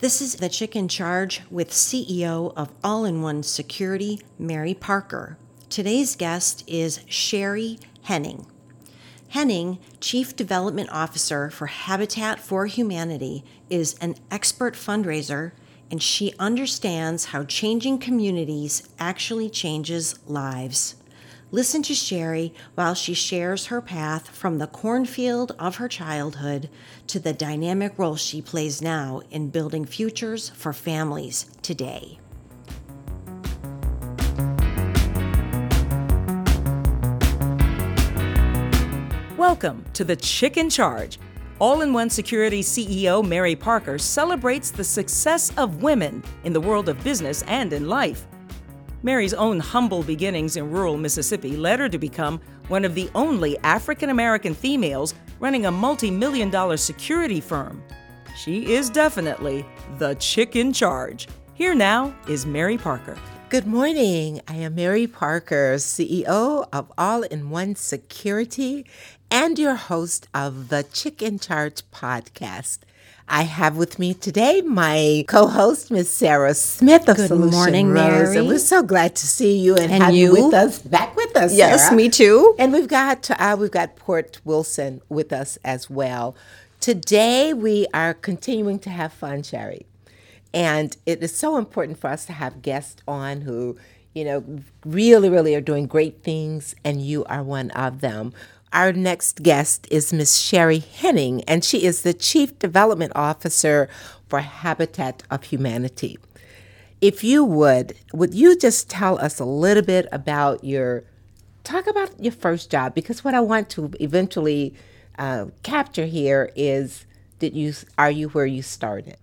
This is the Chick in Charge with CEO of All in One Security, Mary Parker. Today's guest is Shari Henning. Henning, Chief Development Officer for Habitat for Humanity, is an expert fundraiser and she understands how changing communities actually changes lives. Listen to Shari while she shares her path from the cornfield of her childhood to the dynamic role she plays now in building futures for families today. Welcome to the Chick in Charge. All in One Security CEO Mary Parker celebrates the success of women in the world of business and in life. Mary's own humble beginnings in rural Mississippi led her to become one of the only African American females running a multi million dollar security firm. She is definitely the chick in charge. Here now is Mary Parker. Good morning. I am Mary Parker, CEO of All in One Security and your host of the Chick in Charge podcast. I have with me today my co-host, Miss Sarah Smith of Good Solution morning, Rose, Mary. and we're so glad to see you and, And have you you? with us back with us. Yes, Sarah. me too. And we've got uh, we've got Port Wilson with us as well. Today we are continuing to have fun, Shari, and it is so important for us to have guests on who you know really really are doing great things, and you are one of them. Our next guest is Miss Shari Henning, and she is the Chief Development Officer for Habitat of Humanity. If you would, would you just tell us a little bit about your talk about your first job? Because what I want to eventually uh, capture here is did you are you where you started?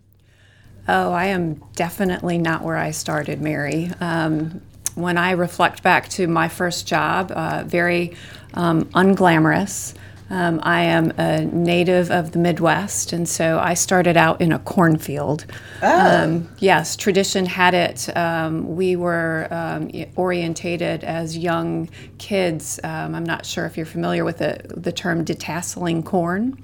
Oh, I am definitely not where I started, Mary. Um, when I reflect back to my first job, uh, very um, unglamorous. Um, I am a native of the Midwest, and so I started out in a cornfield. Um, yes, tradition had it. Um, we were um, orientated as young kids. Um, I'm not sure if you're familiar with the, the term detasseling corn,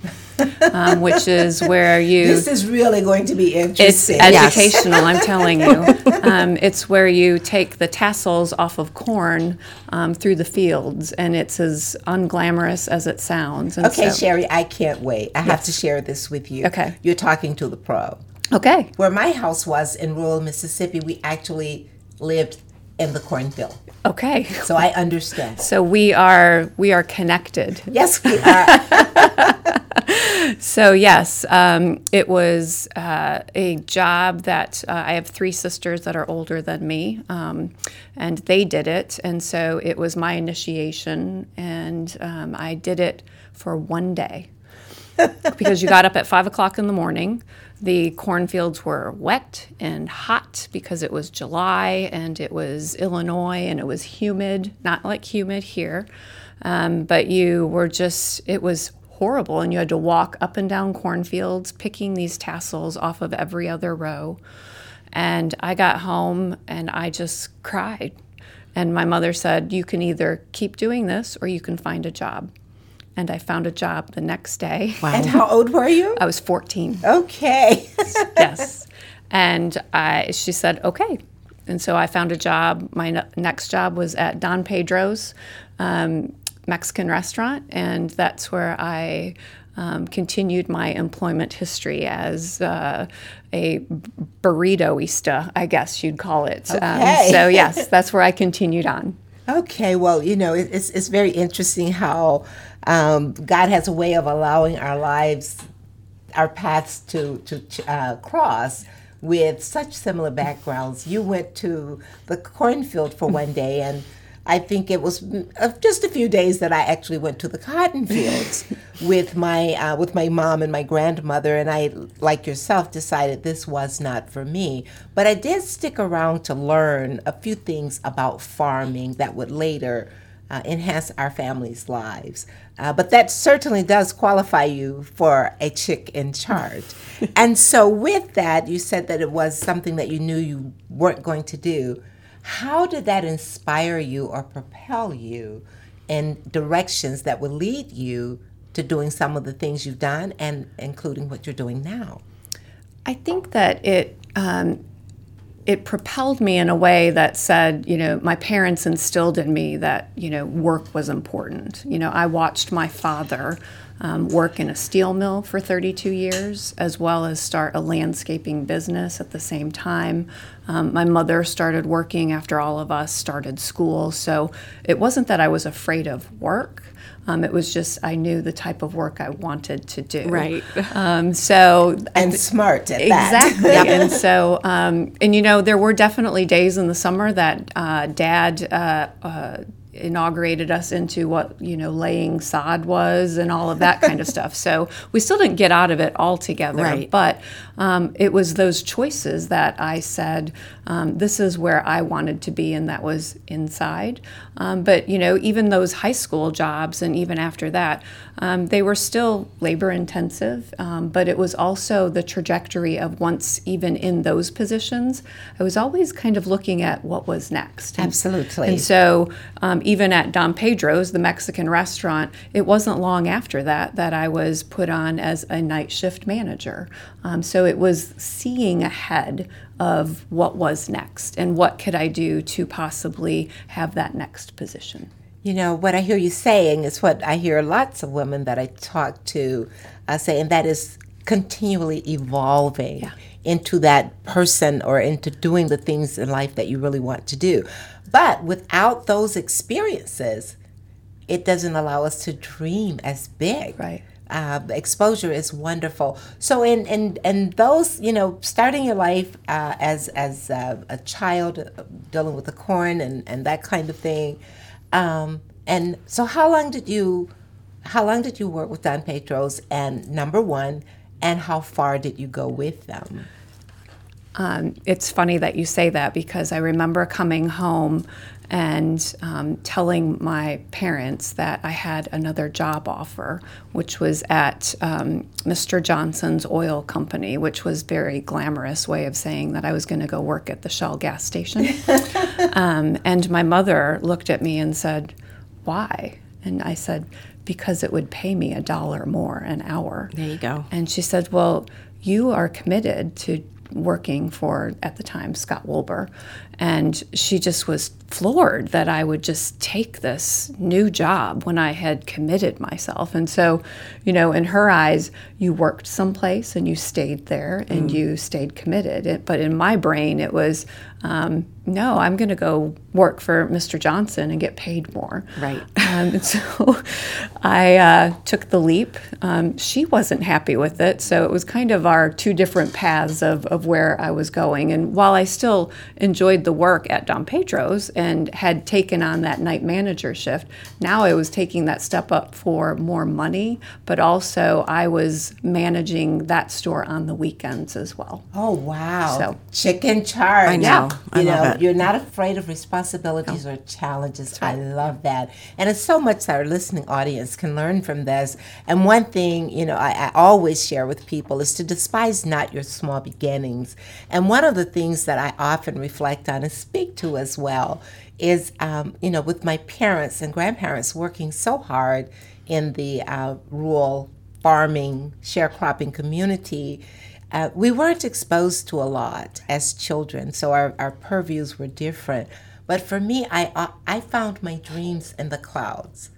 um, which is where you. This is really going to be interesting. It's interesting. educational, I'm telling you. Um, it's where you take the tassels off of corn um, through the fields, and it's as unglamorous as it sounds. And okay, so- Shari, I can't wait. I have to share this with you. Okay. You're talking to the pro. Okay. Where my house was in rural Mississippi, we actually lived in the cornfield. Okay. So I understand. So we are we are connected. Yes, we are. So yes, um, it was uh, a job that uh, I have three sisters that are older than me, um, and they did it, and so it was my initiation, and um, I did it for one day because you got up at five o'clock in the morning. The cornfields were wet and hot because it was July and it was Illinois and it was humid, not like humid here. Um, but you were just, it was horrible. And you had to walk up and down cornfields picking these tassels off of every other row. And I got home and I just cried. And my mother said, You can either keep doing this or you can find a job. And I found a job the next day. Wow. and how old were you? I was 14. Okay. yes. And I, she said, okay. And so I found a job. My ne- next job was at Don Pedro's um, Mexican restaurant, and that's where I um, continued my employment history as uh, a burritoista, I guess you'd call it. Okay. Um, so, yes, that's where I continued on. Okay, well, you know, it, it's it's very interesting how um, God has a way of allowing our lives, our paths to to uh, cross with such similar backgrounds. You went to the cornfield for one day, and I think it was mm, uh, just a few days that I actually went to the cotton fields with my uh, with my mom and my grandmother, and I, like yourself, decided this was not for me. But I did stick around to learn a few things about farming that would later uh, enhance our families' lives. Uh, but that certainly does qualify you for a chick in charge. and so, with that, you said that it was something that you knew you weren't going to do. How did that inspire you or propel you in directions that would lead you to doing some of the things you've done and including what you're doing now? I think that it um, it propelled me in a way that said, you know, my parents instilled in me that you know work was important. You know, I watched my father. Um, work in a steel mill for 32 years, as well as start a landscaping business at the same time. Um, my mother started working after all of us started school, so it wasn't that I was afraid of work. Um, it was just I knew the type of work I wanted to do. Right. Um, so and smart at exactly. that. Exactly. and so, um, and you know, there were definitely days in the summer that uh, Dad. Uh, uh, inaugurated us into what you know laying sod was and all of that kind of stuff so we still didn't get out of it altogether Right. but um, it was those choices that i said um, this is where i wanted to be and that was inside um, but you know even those high school jobs and even after that um, they were still labor intensive um, but it was also the trajectory of once even in those positions i was always kind of looking at what was next And- Absolutely. and so, um, even at Don Pedro's, the Mexican restaurant, it wasn't long after that that I was put on as a night shift manager. Um, so, it was seeing ahead of what was next and what could I do to possibly have that next position. You know, what I hear you saying is what I hear lots of women that I talk to uh, say, and that is continually evolving into that person or into doing the things in life that you really want to do. But without those experiences, it doesn't allow us to dream as big. Right. Uh, exposure is wonderful. So, in in and those, you know, starting your life uh, as as uh, a child, uh, dealing with the corn and and that kind of thing, um, and so how long did you, how long did you work with Don Pedro's? And number one, and how far did you go with them? Um, it's funny that you say that because I remember coming home and um, telling my parents that I had another job offer, which was at um, Mr. Johnson's oil company, which was very glamorous way of saying that I was going to go work at the Shell gas station. um, and my mother looked at me and said, "Why?" And I said, "Because it would pay me a dollar more an hour." There you go. And she said, Well, you are committed to working for, at the time, Scott Wolber. And she just was floored that I would just take this new job when I had committed myself. And so, you know, in her eyes, you worked someplace and you stayed there and you stayed committed. It, but in my brain, it was, um, no, I'm going to go work for Mr. Johnson and get paid more. Right. Um, and so I uh, took the leap. Um, she wasn't happy with it, so it was kind of our two different paths of, of where I was going. And while I still enjoyed the work at Don Pedro's and had taken on that night manager shift, now I was taking that step up for more money, but also I was managing that store on the weekends as well. Oh wow! So- chick in charge. I know. I you love know, it. you're not afraid of responsibilities or challenges. I love that, and it's so much that our listening audience can learn from this. And one thing, you know, I, I always share with people is to despise not your small beginnings. And one of the things that I often reflect on and speak to as well is, um, you know, with my parents and grandparents working so hard in the uh, rural farming, sharecropping community, uh, we weren't exposed to a lot as children, so our, our purviews were different. But for me, I, uh, I found my dreams in the clouds.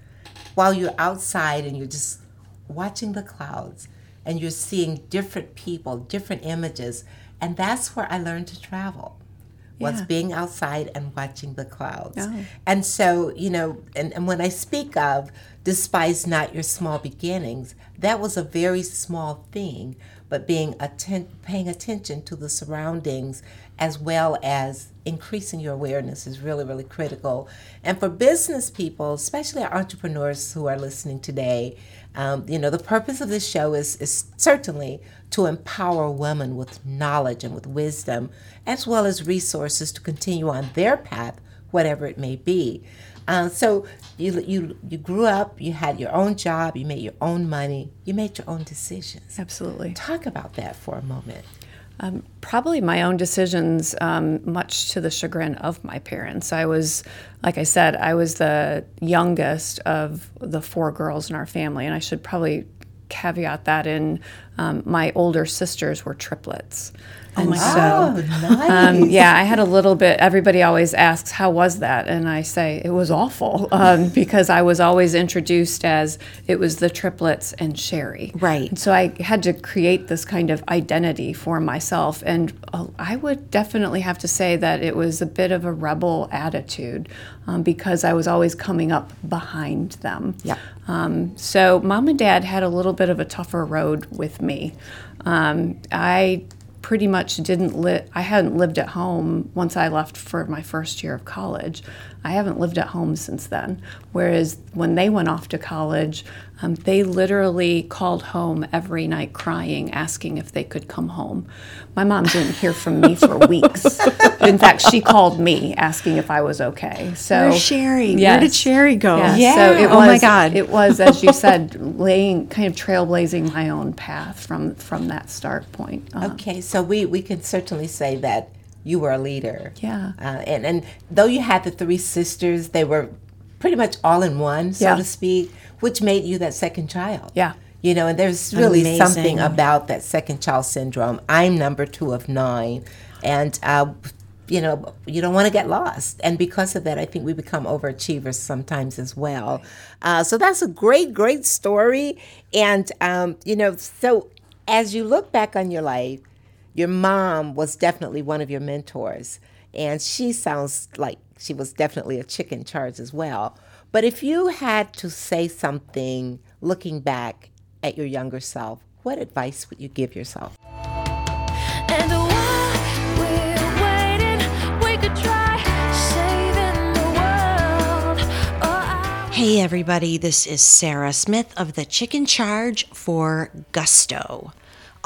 While you're outside and you're just watching the clouds and you're seeing different people, different images, and that's where I learned to travel. Was Yeah. being outside and watching the clouds. Oh. And so, you know, and, and when I speak of despise not your small beginnings, that was a very small thing, but being atten- paying attention to the surroundings as well as increasing your awareness is really, really critical. And for business people, especially our entrepreneurs who are listening today, um, you know, the purpose of this show is, is certainly to empower women with knowledge and with wisdom, as well as resources to continue on their path, whatever it may be. Uh, so you, you you grew up, you had your own job, you made your own money, you made your own decisions. Absolutely. Talk about that for a moment. Um, probably my own decisions, um, much to the chagrin of my parents. I was, like I said, I was the youngest of the four girls in our family, and I should probably caveat that in um, my older sisters were triplets. Oh my so, God. Oh, nice. um, yeah, I had a little bit. Everybody always asks, "How was that?" And I say it was awful um, because I was always introduced as it was the triplets and Shari. Right. And so I had to create this kind of identity for myself, and uh, I would definitely have to say that it was a bit of a rebel attitude um, because I was always coming up behind them. Yeah. Um, so mom and dad had a little bit of a tougher road with me. Um, I pretty much didn't live, I hadn't lived at home once I left for my first year of college. I haven't lived at home since then. Whereas when they went off to college, um, they literally called home every night crying, asking if they could come home. My mom didn't hear from me for weeks. In fact, she called me asking if I was okay. So Where's Shari? Where did Shari go? Yeah. So it oh my God. It was, as you said, laying kind of trailblazing my own path from from that start point. Um, Okay, so we, we can certainly say that you were a leader. Yeah. Uh, and, and though you had the three sisters, they were pretty much all in one, so Yeah. to speak, which made you that second child. Yeah. You know, and there's really Amazing. something about that second child syndrome. I'm number two of nine, and uh, you know, you don't want to get lost. And because of that, I think we become overachievers sometimes as well. Uh, so that's a great, great story. And um, you know, so as you look back on your life, your mom was definitely one of your mentors, and she sounds like she was definitely a chick in charge as well. But if you had to say something looking back at your younger self, what advice would you give yourself? And while we're waiting, we could try saving the world. Oh, I Hey, everybody, this is Sarah Smith of the Chick in Charge for Gusto.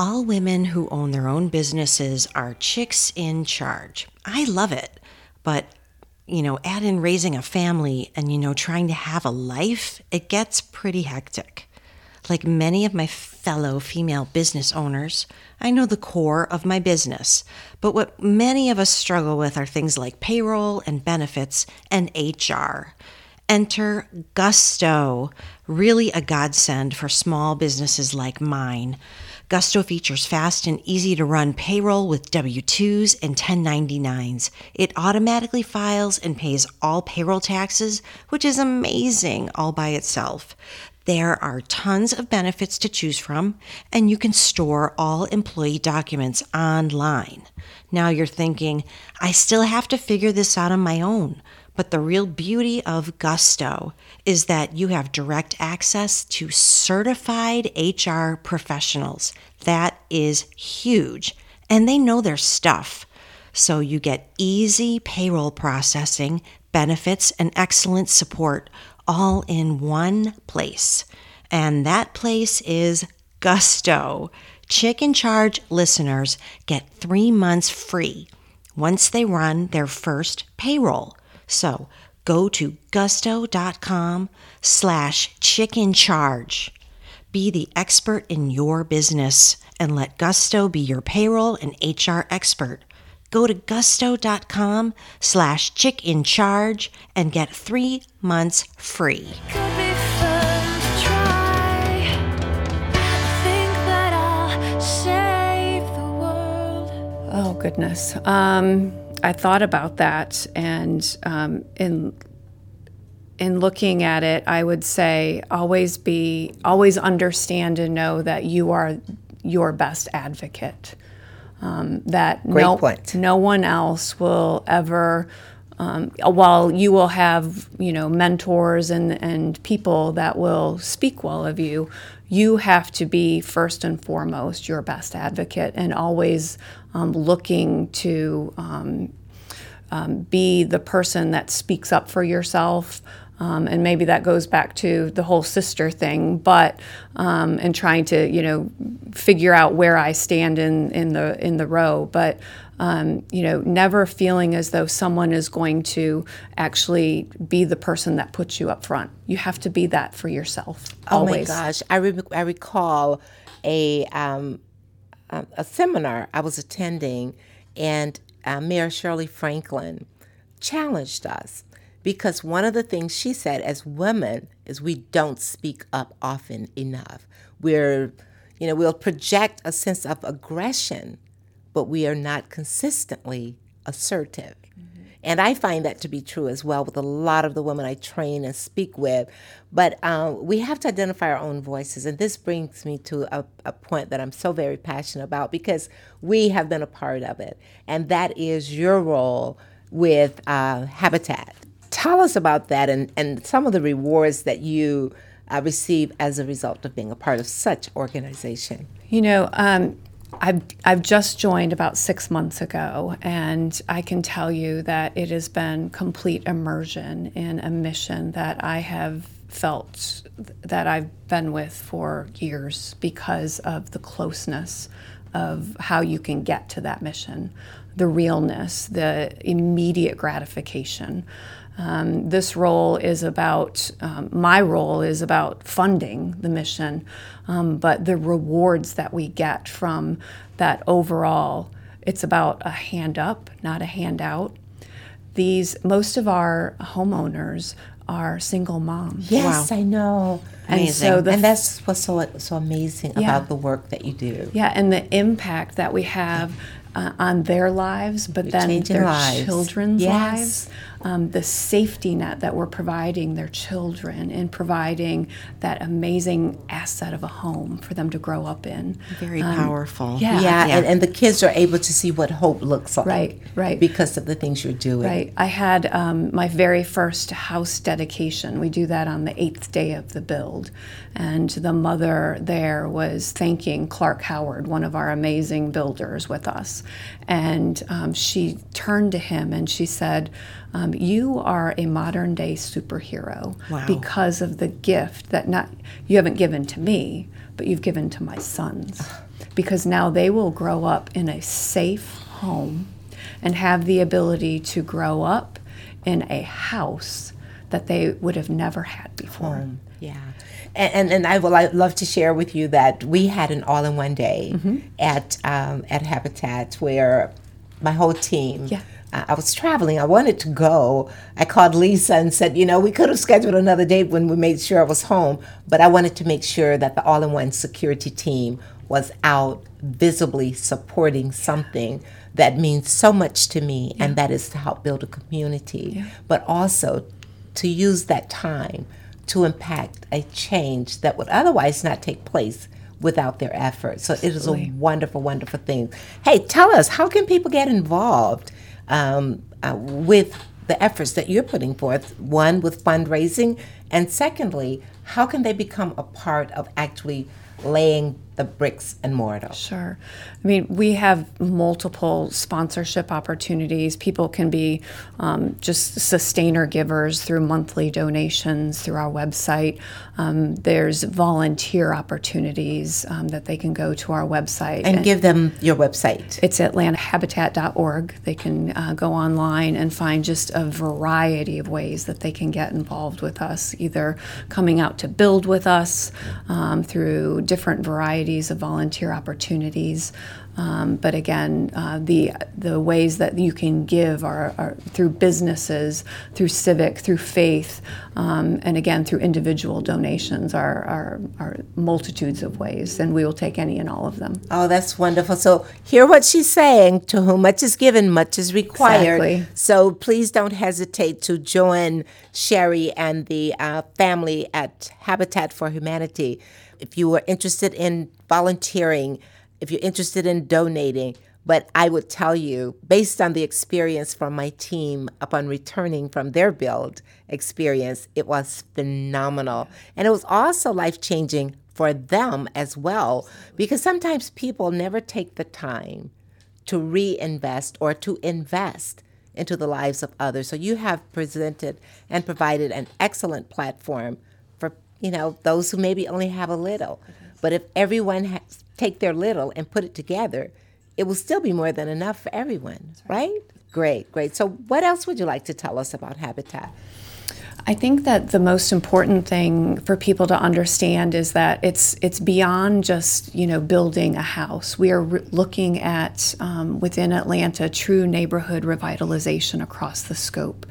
All women who own their own businesses are chicks in charge. I love it, but you know, add in raising a family and you know, trying to have a life, it gets pretty hectic. Like many of my fellow female business owners, I know the core of my business, but what many of us struggle with are things like payroll and benefits and HR. Enter Gusto, really a godsend for small businesses like mine. Gusto features fast and easy to run payroll with W 2s and 1099s. It automatically files and pays all payroll taxes, which is amazing all by itself. There are tons of benefits to choose from, and you can store all employee documents online. Now you're thinking, I still have to figure this out on my own. But the real beauty of Gusto is that you have direct access to certified HR professionals. That is huge. And they know their stuff. So you get easy payroll processing, benefits, and excellent support all in one place. And that place is Gusto. Chick in Charge listeners get three months free once they run their first payroll. So go to gusto.com slash chick in charge. Be the expert in your business and let Gusto be your payroll and HR expert. Go to gusto.com slash chick in charge and get three months free. could be fun to try. Think that I'll save the world. Oh goodness. Um, I thought about that, and um, in in looking at it, I would say always be always understand and know that you are your best advocate. Um, that Great no point. no one else will ever. Um, while you will have, you know, mentors and, and people that will speak well of you, you have to be first and foremost your best advocate and always um, looking to um, um, be the person that speaks up for yourself. Um, and maybe that goes back to the whole sister thing, but um, and trying to you know figure out where I stand in in the in the row, but um, you know never feeling as though someone is going to actually be the person that puts you up front. You have to be that for yourself. Oh always. my gosh, I, re- I recall a um, a, a seminar I was attending, and uh, Mayor Shirley Franklin challenged us because one of the things she said as women is we don't speak up often enough. We're You know, we'll project a sense of aggression, but we are not consistently assertive. And I find that to be true as well with a lot of the women I train and speak with. But uh, we have to identify our own voices. And this brings me to a, a point that I'm so very passionate about because we have been a part of it. And that is your role with uh, Habitat. Tell us about that and, and some of the rewards that you uh, receive as a result of being a part of such organization. You know, um, I've, I've just joined about six months ago, and I can tell you that it has been complete immersion in a mission that I have felt that I've been with for years because of the closeness of how you can get to that mission, the realness, the immediate gratification. Um, this role is about, um, my role is about funding the mission, um, but the rewards that we get from that overall, it's about a hand up, not a handout. These, most of our homeowners are single moms. Yes, I know. And so the and that's what's so so amazing Yeah. about the work that you do. Yeah, and the impact that we have uh, on their lives, but then their lives. children's Yes. lives. Um, the safety net that we're providing their children and providing that amazing asset of a home for them to grow up in. Very powerful. yeah. Yeah, Yeah. And, and the kids are able to see what hope looks like. Right, right. Because of the things you're doing. Right. I had um, my very first house dedication. We do that on the eighth day of the build. And the mother there was thanking Clark Howard, one of our amazing builders, with us. And um, she turned to him and she said, um, You are a modern day superhero Wow. because of the gift that not you haven't given to me, but you've given to my sons. Because now they will grow up in a safe home and have the ability to grow up in a house that they would have never had before. Yeah. And, and, and I would love to share with you that we had an all in one day Mm-hmm. at, um, at Habitat where my whole team. Yeah. I was traveling. I wanted to go. I called Lisa and said, you know, we could have scheduled another date when we made sure I was home, but I wanted to make sure that the all in one security team was out visibly supporting something that means so much to me, and that is to help build a community, but also to use that time to impact a change that would otherwise not take place without their effort. So it is a wonderful, wonderful thing. Hey, tell us, how can people get involved um, uh, with the efforts that you're putting forth? One, with fundraising, and secondly, how can they become a part of actually laying the bricks and mortar? Sure. I mean, we have multiple sponsorship opportunities. People can be um, just sustainer givers through monthly donations through our website. Um, there's volunteer opportunities um, that they can go to our website. And give them your website. It's atlantahabitat.org. They can uh, go online and find just a variety of ways that they can get involved with us, either coming out to build with us um, through different varieties of volunteer opportunities. Um, but again, uh, the the ways that you can give are, are through businesses, through civic, through faith, um, and again through individual donations are, are are multitudes of ways, and we will take any and all of them. Oh, that's wonderful. So, hear what she's saying to whom much is given, much is required. Exactly. So, please don't hesitate to join Shari and the uh, family at Habitat for Humanity. If you are interested in volunteering, if you're interested in donating, but I would tell you, based on the experience from my team upon returning from their build experience, it was phenomenal. And it was also life changing for them as well, because sometimes people never take the time to reinvest or to invest into the lives of others. So you have presented and provided an excellent platform for you know those who maybe only have a little. But if everyone has take their little and put it together, it will still be more than enough for everyone, right. Great, great. So what else would you like to tell us about Habitat? I think that the most important thing for people to understand is that it's it's beyond just you know building a house. We are re- looking at um, within Atlanta true neighborhood revitalization across the scope.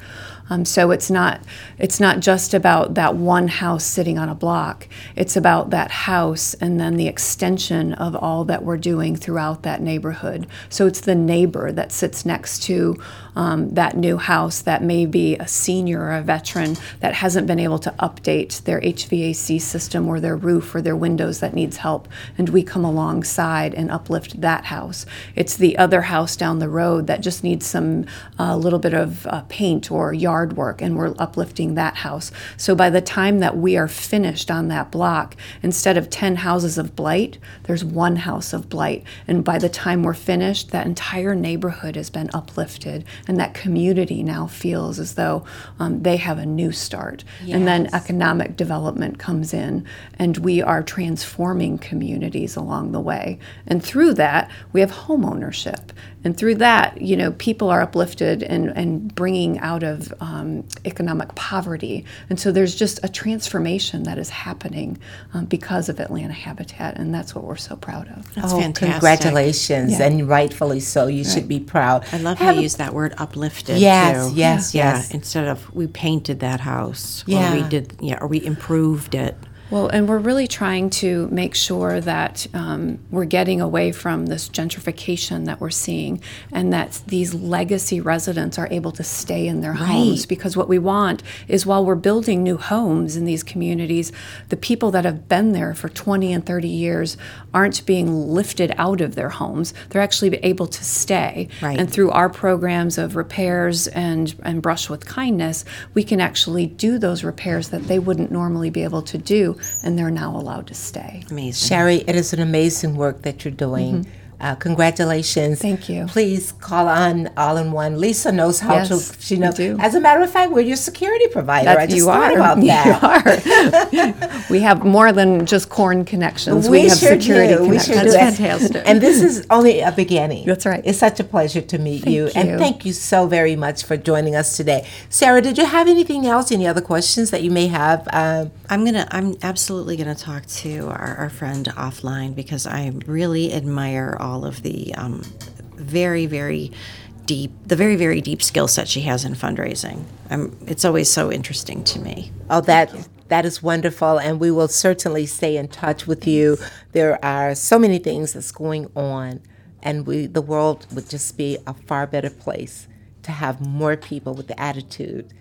Um, so it's not it's not just about that one house sitting on a block. It's about that house and then the extension of all that we're doing throughout that neighborhood. So it's the neighbor that sits next to um, that new house that may be a senior or a veteran that hasn't been able to update their HVAC system or their roof or their windows that needs help, and we come alongside and uplift that house. It's the other house down the road that just needs some a uh, little bit of uh, paint or yard work, and we're uplifting that house. So by the time that we are finished on that block, instead of 10 houses of blight, there's one house of blight. And by the time we're finished, that entire neighborhood has been uplifted, and that community now feels as though um, they have a new start. And then economic development comes in, and we are transforming communities along the way. And through that, we have home ownership. And through that, you know, people are uplifted and, and bringing out of um, economic poverty. And so there's just a transformation that is happening um, because of Atlanta Habitat, and that's what we're so proud of. That's oh, fantastic. congratulations, Yeah. and rightfully so. You should be proud. I love Have how you use that word uplifted. Yes, too. yes, yeah. yes. Instead of we painted that house, Yeah. or we did, yeah, or we improved it. Well, and we're really trying to make sure that um, we're getting away from this gentrification that we're seeing and that these legacy residents are able to stay in their homes. Because what we want is while we're building new homes in these communities, the people that have been there for 20 and 30 years aren't being lifted out of their homes. They're actually able to stay. Right. And through our programs of repairs and, and brush with kindness, we can actually do those repairs that they wouldn't normally be able to do, and they're now allowed to stay. Amazing. Shari, it is an amazing work that you're doing. Mm-hmm. Uh, congratulations. Thank you. Please call on All in One. Lisa knows how Yes, to. She knows. do. As a matter of fact, we're your security provider. I just you thought are. about that. You are. we have more than just corn connections. We We, have sure security do. We connections. sure do. Fantastic. And this is only a beginning. That's right. It's such a pleasure to meet you. Thank And thank you so very much for joining us today. Sarah, did you have anything else? Any other questions that you may have? Um, I'm gonna. I'm absolutely gonna talk to our, our friend offline because I really admire all of the um, very, very deep, the very, very deep skill set she has in fundraising. Um, it's always so interesting to me. Oh, that that is wonderful, and we will certainly stay in touch with you. There are so many things that's going on, and we the world would just be a far better place to have more people with the attitude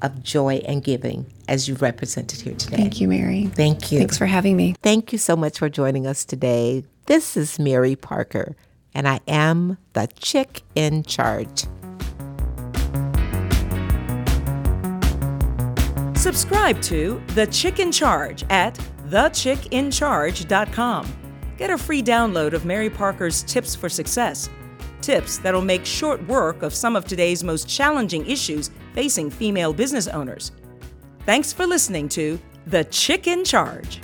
of joy and giving as you represented here today. Thank you, Mary. Thank you. Thanks for having me. Thank you so much for joining us today. This is Mary Parker, and I am the chick in charge. Subscribe to The Chick in Charge at thechickincharge.com. Get a free download of Mary Parker's Tips for Success. Tips that'll make short work of some of today's most challenging issues facing female business owners. Thanks for listening to The Chick in Charge.